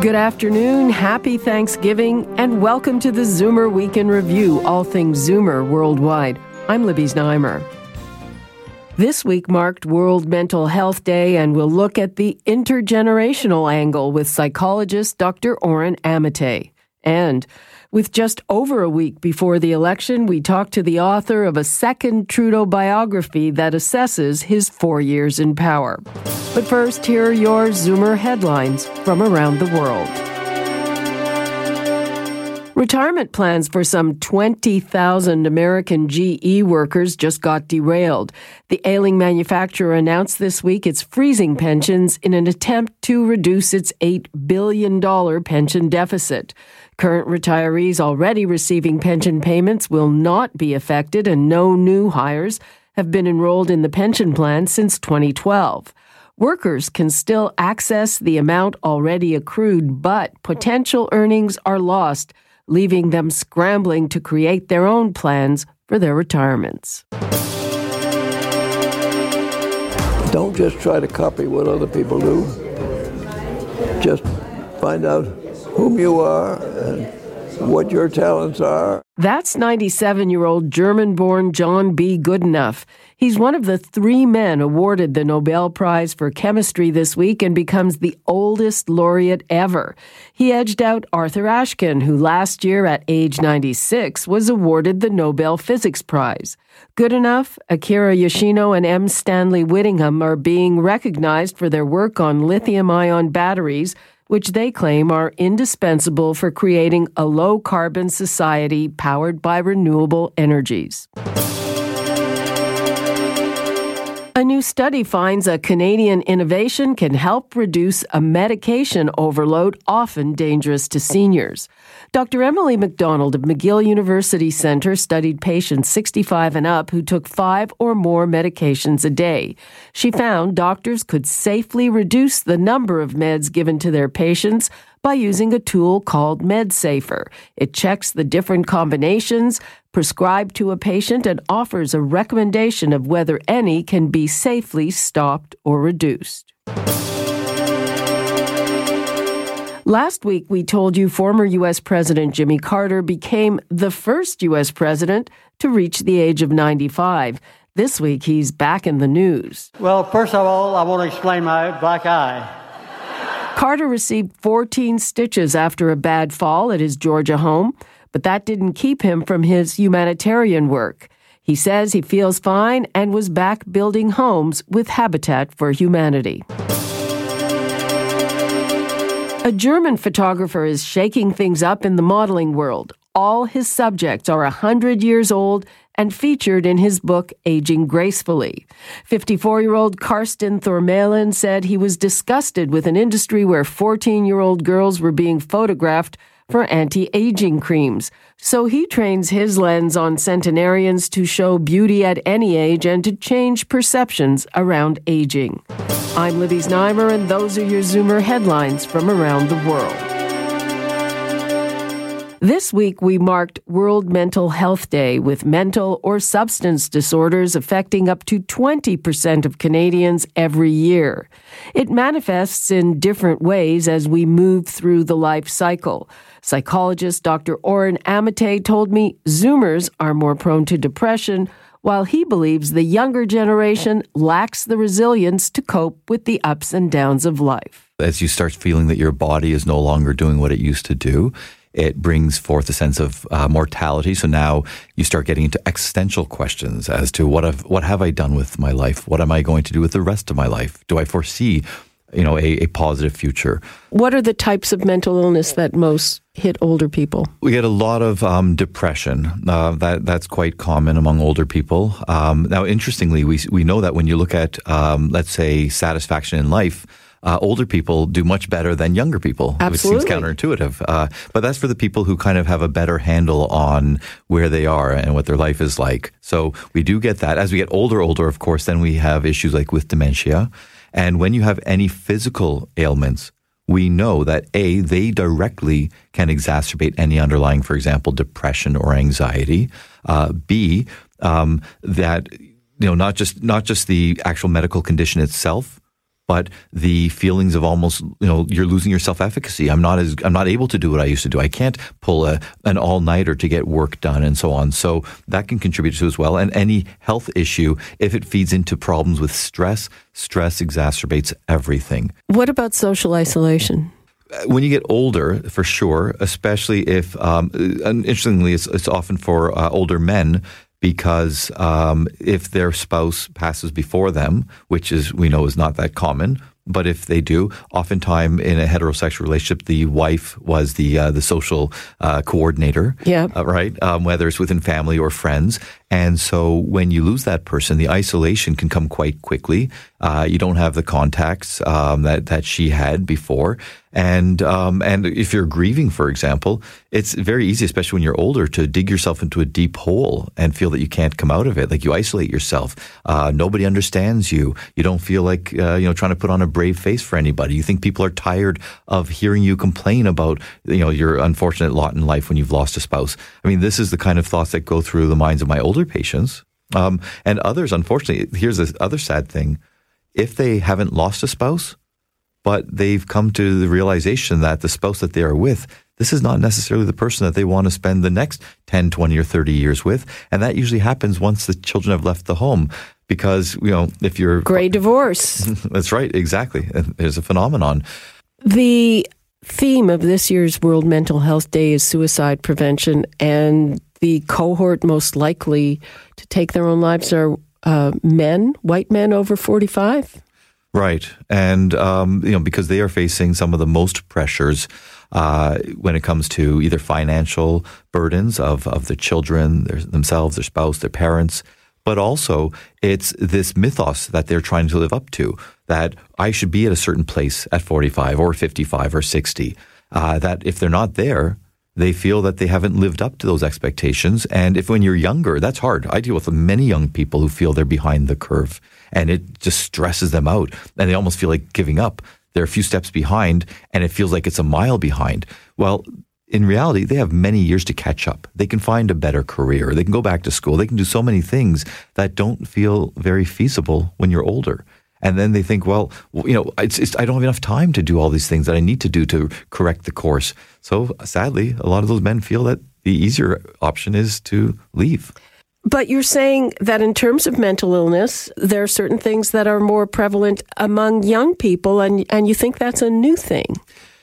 Good afternoon, happy Thanksgiving, and welcome to the Zoomer Week in Review, all things Zoomer worldwide. I'm Libby Znaimer. This week marked World Mental Health Day, and we'll look at the intergenerational angle with psychologist Dr. Oren Amitay. And with just over a week before the election, we talked to the author of a second Trudeau biography that assesses his four years in power. But first, here are your Zoomer headlines from around the world. Retirement plans for some 20,000 American GE workers just got derailed. The ailing manufacturer announced this week it's freezing pensions in an attempt to reduce its $8 billion pension deficit. Current retirees already receiving pension payments will not be affected, and no new hires have been enrolled in the pension plan since 2012. Workers can still access the amount already accrued, but potential earnings are lost, leaving them scrambling to create their own plans for their retirements. Don't just try to copy what other people do. Just find out whom you are and what your talents are. That's 97 year old German born John B. Goodenough. He's one of the three men awarded the Nobel Prize for Chemistry this week and becomes the oldest laureate ever. He edged out Arthur Ashkin, who last year at age 96 was awarded the Nobel Physics Prize. Goodenough, Akira Yoshino, and M. Stanley Whittingham are being recognized for their work on lithium ion batteries which they claim are indispensable for creating a low carbon society powered by renewable energies. A new study finds a Canadian innovation can help reduce a medication overload often dangerous to seniors. Dr. Emily McDonald of McGill University Center studied patients 65 and up who took five or more medications a day. She found doctors could safely reduce the number of meds given to their patients by using a tool called MedSafer. It checks the different combinations prescribed to a patient and offers a recommendation of whether any can be safely stopped or reduced. Last week, we told you former U.S. President Jimmy Carter became the first U.S. president to reach the age of 95. This week, he's back in the news. Well, first of all, I want to explain my black eye. Carter received 14 stitches after a bad fall at his Georgia home, but that didn't keep him from his humanitarian work. He says he feels fine and was back building homes with Habitat for Humanity. A German photographer is shaking things up in the modeling world. All his subjects are 100 years old and featured in his book Aging Gracefully. 54 year old Karsten Thormaehlen said he was disgusted with an industry where 14 year old girls were being photographed for anti aging creams. So he trains his lens on centenarians to show beauty at any age and to change perceptions around aging. I'm Libby Znaimer, and those are your Zoomer headlines from around the world. This week, we marked World Mental Health Day with mental or substance disorders affecting up to 20% of Canadians every year. It manifests in different ways as we move through the life cycle. Psychologist Dr. Oren Amitay told me Zoomers are more prone to depression, while he believes the younger generation lacks the resilience to cope with the ups and downs of life. As you start feeling that your body is no longer doing what it used to do, it brings forth a sense of uh, mortality. So now you start getting into existential questions as to what have what have I done with my life? What am I going to do with the rest of my life? Do I foresee, you know, a, a positive future? What are the types of mental illness that most hit older people? We get a lot of um, depression. Uh, that that's quite common among older people. Um, now, interestingly, we we know that when you look at, um, let's say, satisfaction in life. Uh, older people do much better than younger people, Absolutely. which seems counterintuitive. Uh, but that's for the people who kind of have a better handle on where they are and what their life is like. So we do get that. As we get older, older, of course, then we have issues like with dementia. And when you have any physical ailments, we know that A, they directly can exacerbate any underlying, for example, depression or anxiety. Uh, B, um, that you know not just not just the actual medical condition itself, but the feelings of almost you know you're losing your self efficacy. I'm not as I'm not able to do what I used to do. I can't pull a, an all nighter to get work done and so on. So that can contribute to as well. And any health issue, if it feeds into problems with stress, stress exacerbates everything. What about social isolation? when you get older, for sure, especially if, um, and interestingly, it's, it's often for uh, older men because um, if their spouse passes before them, which is we know is not that common, but if they do, oftentimes in a heterosexual relationship, the wife was the uh, the social uh, coordinator, Yeah. uh, right? Um, whether it's within family or friends, and so when you lose that person, the isolation can come quite quickly. Uh, you don't have the contacts um, that that she had before, and um, and if you're grieving, for example, it's very easy, especially when you're older, to dig yourself into a deep hole and feel that you can't come out of it. Like you isolate yourself. Uh, nobody understands you. You don't feel like uh, you know trying to put on a brave face for anybody. You think people are tired of hearing you complain about you know your unfortunate lot in life when you've lost a spouse. I mean, this is the kind of thoughts that go through the minds of my older patients. Um, and others, unfortunately, here's the other sad thing. If they haven't lost a spouse, but they've come to the realization that the spouse that they are with, this is not necessarily the person that they want to spend the next 10, 20, or 30 years with. And that usually happens once the children have left the home. Because, you know, if you're. Gray divorce. That's right, exactly. There's a phenomenon. the theme of this year's World Mental Health Day is suicide prevention, and the cohort most likely to take their own lives are uh, men, white men over 45. Right. And, um, you know, because they are facing some of the most pressures uh, when it comes to either financial burdens of, of the children, their, themselves, their spouse, their parents, but also it's this mythos that they're trying to live up to that I should be at a certain place at 45 or 55 or 60. Uh, that if they're not there, they feel that they haven't lived up to those expectations. And if when you're younger, that's hard. I deal with many young people who feel they're behind the curve and it just stresses them out and they almost feel like giving up. They're a few steps behind and it feels like it's a mile behind. Well, in reality, they have many years to catch up. They can find a better career. They can go back to school. They can do so many things that don't feel very feasible when you're older. And then they think, well, you know, it's, it's, I don't have enough time to do all these things that I need to do to correct the course. So sadly, a lot of those men feel that the easier option is to leave. But you're saying that in terms of mental illness, there are certain things that are more prevalent among young people, and, and you think that's a new thing.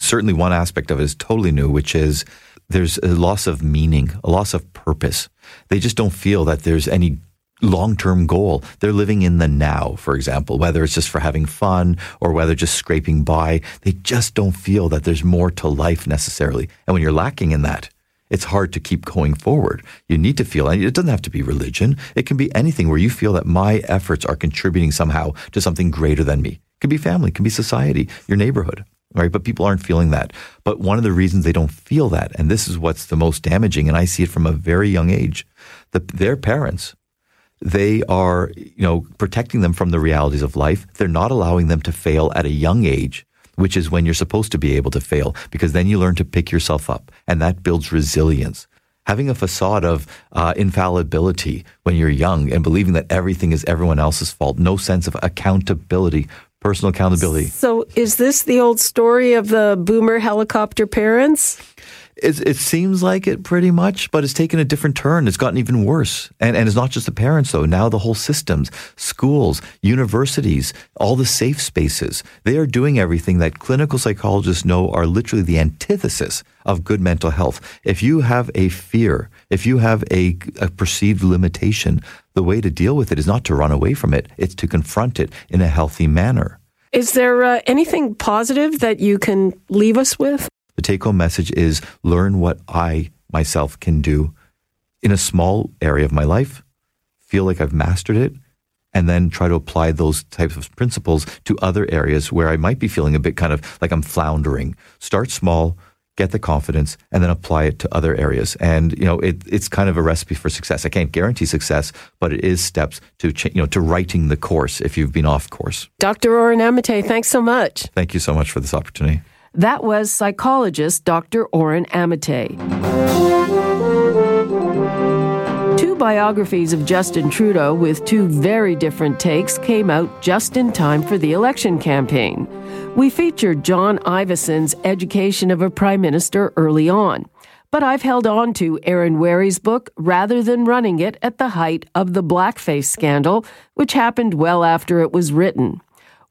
certainly one aspect of it is totally new, which is there's a loss of meaning, a loss of purpose. They just don't feel that there's any long term goal. They're living in the now, for example, whether it's just for having fun or whether just scraping by. They just don't feel that there's more to life necessarily. And when you're lacking in that, it's hard to keep going forward. You need to feel, and it doesn't have to be religion. It can be anything where you feel that my efforts are contributing somehow to something greater than me. It could be family, it can be society, your neighborhood, right? But people aren't feeling that. But one of the reasons they don't feel that, and this is what's the most damaging, and I see it from a very young age, the, their parents, they are, you know, protecting them from the realities of life. They're not allowing them to fail at a young age, which is when you're supposed to be able to fail, because then you learn to pick yourself up, and that builds resilience. Having a facade of uh, infallibility when you're young and believing that everything is everyone else's fault, no sense of accountability, personal accountability. So, is this the old story of the boomer helicopter parents? It, it seems like it pretty much, but it's taken a different turn. It's gotten even worse. And, and it's not just the parents, though. Now the whole systems, schools, universities, all the safe spaces, they are doing everything that clinical psychologists know are literally the antithesis of good mental health. If you have a fear, if you have a, a perceived limitation, the way to deal with it is not to run away from it, it's to confront it in a healthy manner. Is there uh, anything positive that you can leave us with? The take home message is learn what I myself can do in a small area of my life, feel like I've mastered it, and then try to apply those types of principles to other areas where I might be feeling a bit kind of like I'm floundering. Start small, get the confidence, and then apply it to other areas. And you know, it, it's kind of a recipe for success. I can't guarantee success, but it is steps to ch- you know to righting the course if you've been off course. Dr. Oren Amitay, thanks so much. Thank you so much for this opportunity. That was psychologist Dr. Oren Amitay. Two biographies of Justin Trudeau with two very different takes came out just in time for the election campaign. We featured John Ivison's Education of a Prime Minister early on, but I've held on to Aaron Wherry's book rather than running it at the height of the blackface scandal, which happened well after it was written.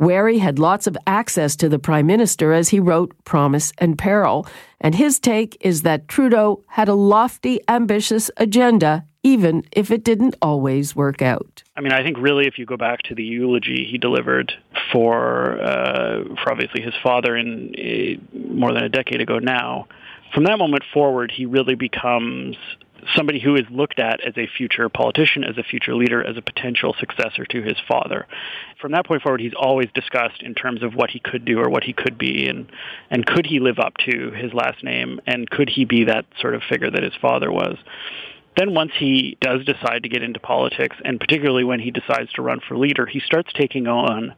Wherry had lots of access to the Prime Minister as he wrote Promise and Peril, and his take is that Trudeau had a lofty, ambitious agenda even if it didn't always work out. I mean, I think really, if you go back to the eulogy he delivered for, uh, for obviously his father in uh, more than a decade ago now, from that moment forward, he really becomes somebody who is looked at as a future politician, as a future leader, as a potential successor to his father. From that point forward, he's always discussed in terms of what he could do or what he could be, and and could he live up to his last name, and could he be that sort of figure that his father was then once he does decide to get into politics, and particularly when he decides to run for leader, he starts taking on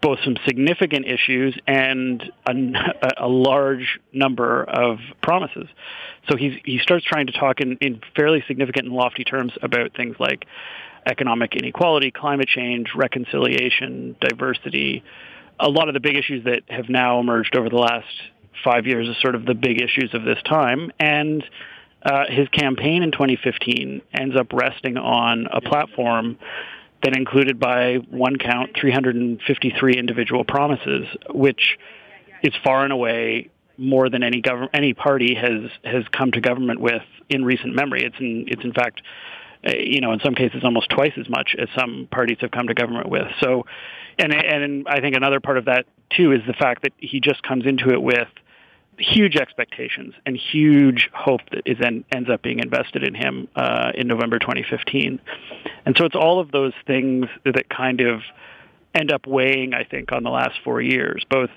both some significant issues and a, a large number of promises. So he's, he starts trying to talk in, in fairly significant and lofty terms about things like economic inequality, climate change, reconciliation, diversity, a lot of the big issues that have now emerged over the last five years as sort of the big issues of this time. And uh, his campaign in 2015 ends up resting on a platform that included, by one count, 353 individual promises, which is far and away more than any government, any party has has come to government with in recent memory. It's in it's in fact, uh, you know, in some cases almost twice as much as some parties have come to government with. So, and and I think another part of that too is the fact that he just comes into it with huge expectations and huge hope that is en- ends up being invested in him uh, in November 2015. And so it's all of those things that kind of end up weighing, I think, on the last four years, both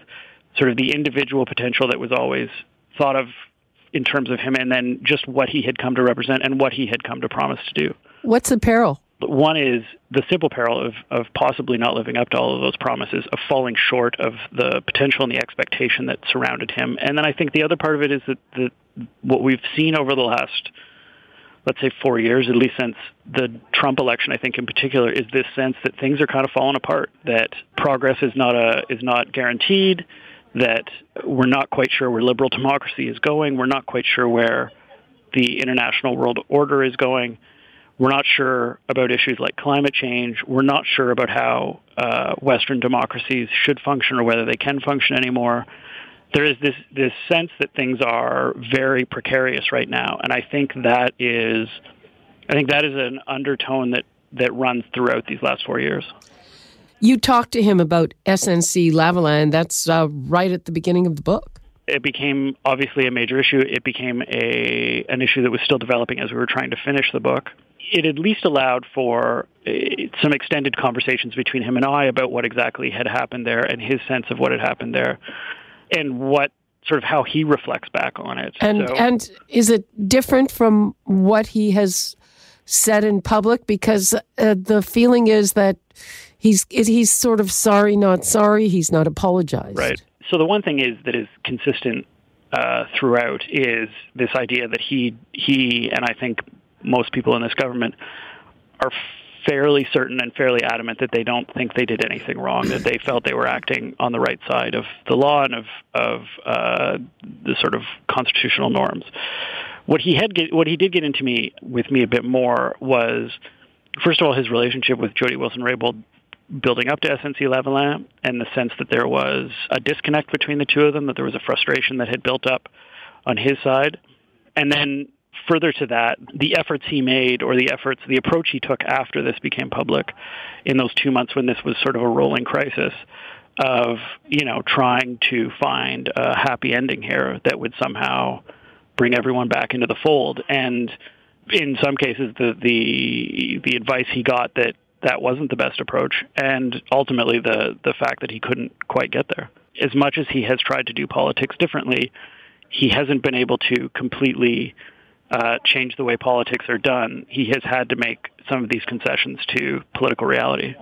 sort of the individual potential that was always thought of in terms of him and then just what he had come to represent and what he had come to promise to do. What's the peril? One is the simple peril of, of possibly not living up to all of those promises, of falling short of the potential and the expectation that surrounded him. And then I think the other part of it is that what we've seen over the last, let's say, four years, at least since the Trump election, I think in particular, is this sense that things are kind of falling apart, that progress is not a is not guaranteed, that we're not quite sure where liberal democracy is going, we're not quite sure where the international world order is going we're not sure about issues like climate change. We're not sure about how uh, Western democracies should function or whether they can function anymore. There is this this sense that things are very precarious right now, and I think that is, I think that is an undertone that that runs throughout these last four years. You talked to him about SNC Lavalin. That's uh, right at the beginning of the book it became obviously a major issue. It became a an issue that was still developing as we were trying to finish the book it at least allowed for uh, some extended conversations between him and I about what exactly had happened there and his sense of what had happened there and what sort of how he reflects back on it. And so, and is it different from what he has said in public because uh, the feeling is that he's he's sort of sorry not sorry, he's not apologized. Right. So the one thing is that is consistent uh, throughout is this idea that he he and I think most people in this government are fairly certain and fairly adamant that they don't think they did anything wrong, that they felt they were acting on the right side of the law and of of uh, the sort of constitutional norms. What he had get, what he did get into me with me a bit more was, first of all, his relationship with Jody Wilson-Raybould building up to SNC Lavalin and the sense that there was a disconnect between the two of them, that there was a frustration that had built up on his side. And then further to that, the efforts he made or the efforts, the approach he took after this became public in those two months when this was sort of a rolling crisis of, you know, trying to find a happy ending here that would somehow bring everyone back into the fold. And in some cases, the, the, the advice he got that that wasn't the best approach, and ultimately the the fact that he couldn't quite get there. As much as he has tried to do politics differently, he hasn't been able to completely uh, change the way politics are done. He has had to make some of these concessions to political reality.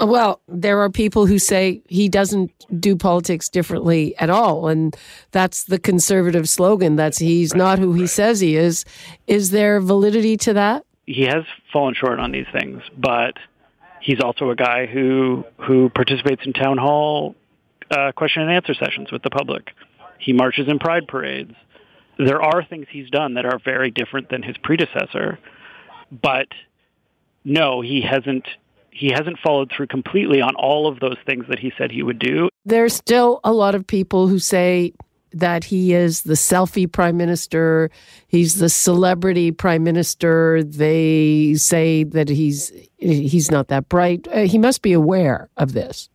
Well, there are people who say he doesn't do politics differently at all. And that's the conservative slogan. That's he's right, not who he says he is. Is there validity to that? He has fallen short on these things, but he's also a guy who who participates in town hall uh, question and answer sessions with the public. He marches in pride parades. There are things he's done that are very different than his predecessor, but no, he hasn't he hasn't followed through completely on all of those things that he said he would do. There's still a lot of people who say that he is the selfie prime minister, he's the celebrity prime minister. They say that he's he's not that bright. Uh, he must be aware of this.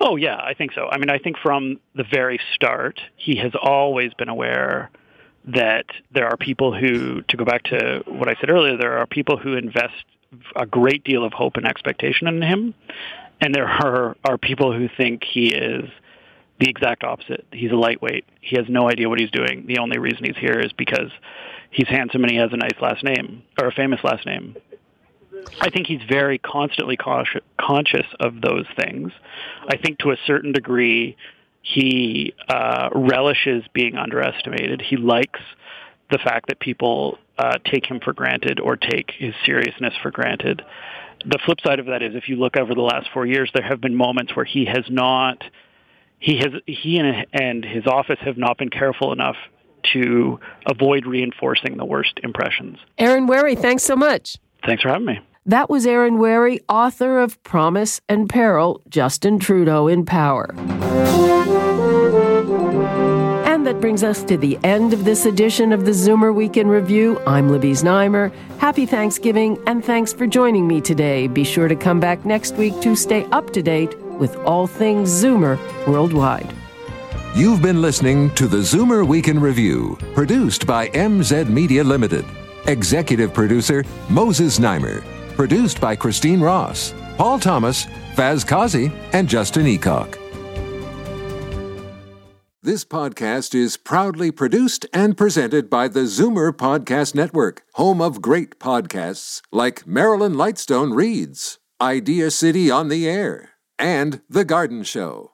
Oh yeah, I think so. I mean, I think from the very start, he has always been aware that there are people who, to go back to what I said earlier, there are people who invest a great deal of hope and expectation in him, and there are are people who think he is the exact opposite. He's a lightweight. He has no idea what he's doing. The only reason he's here is because he's handsome and he has a nice last name or a famous last name. I think he's very constantly conscious of those things. I think to a certain degree, he uh, relishes being underestimated. He likes the fact that people uh, take him for granted or take his seriousness for granted. The flip side of that is if you look over the last four years, there have been moments where he has not, he has, he and, and his office have not been careful enough to avoid reinforcing the worst impressions. Aaron Wherry, thanks so much. Thanks for having me. That was Aaron Wherry, author of Promise and Peril Justin Trudeau in Power. And that brings us to the end of this edition of the Zoomer Week in Review. I'm Libby Znaimer. Happy Thanksgiving, and thanks for joining me today. Be sure to come back next week to stay up to date with all things Zoomer worldwide. You've been listening to the Zoomer Week in Review, produced by MZ Media Limited. Executive producer Moses Znaimer. Produced by Christine Ross, Paul Thomas, Faz Kazi, and Justin Eacock. This podcast is proudly produced and presented by the Zoomer Podcast Network, home of great podcasts like Marilyn Lightstone Reads, Idea City on the Air, and The Garden Show.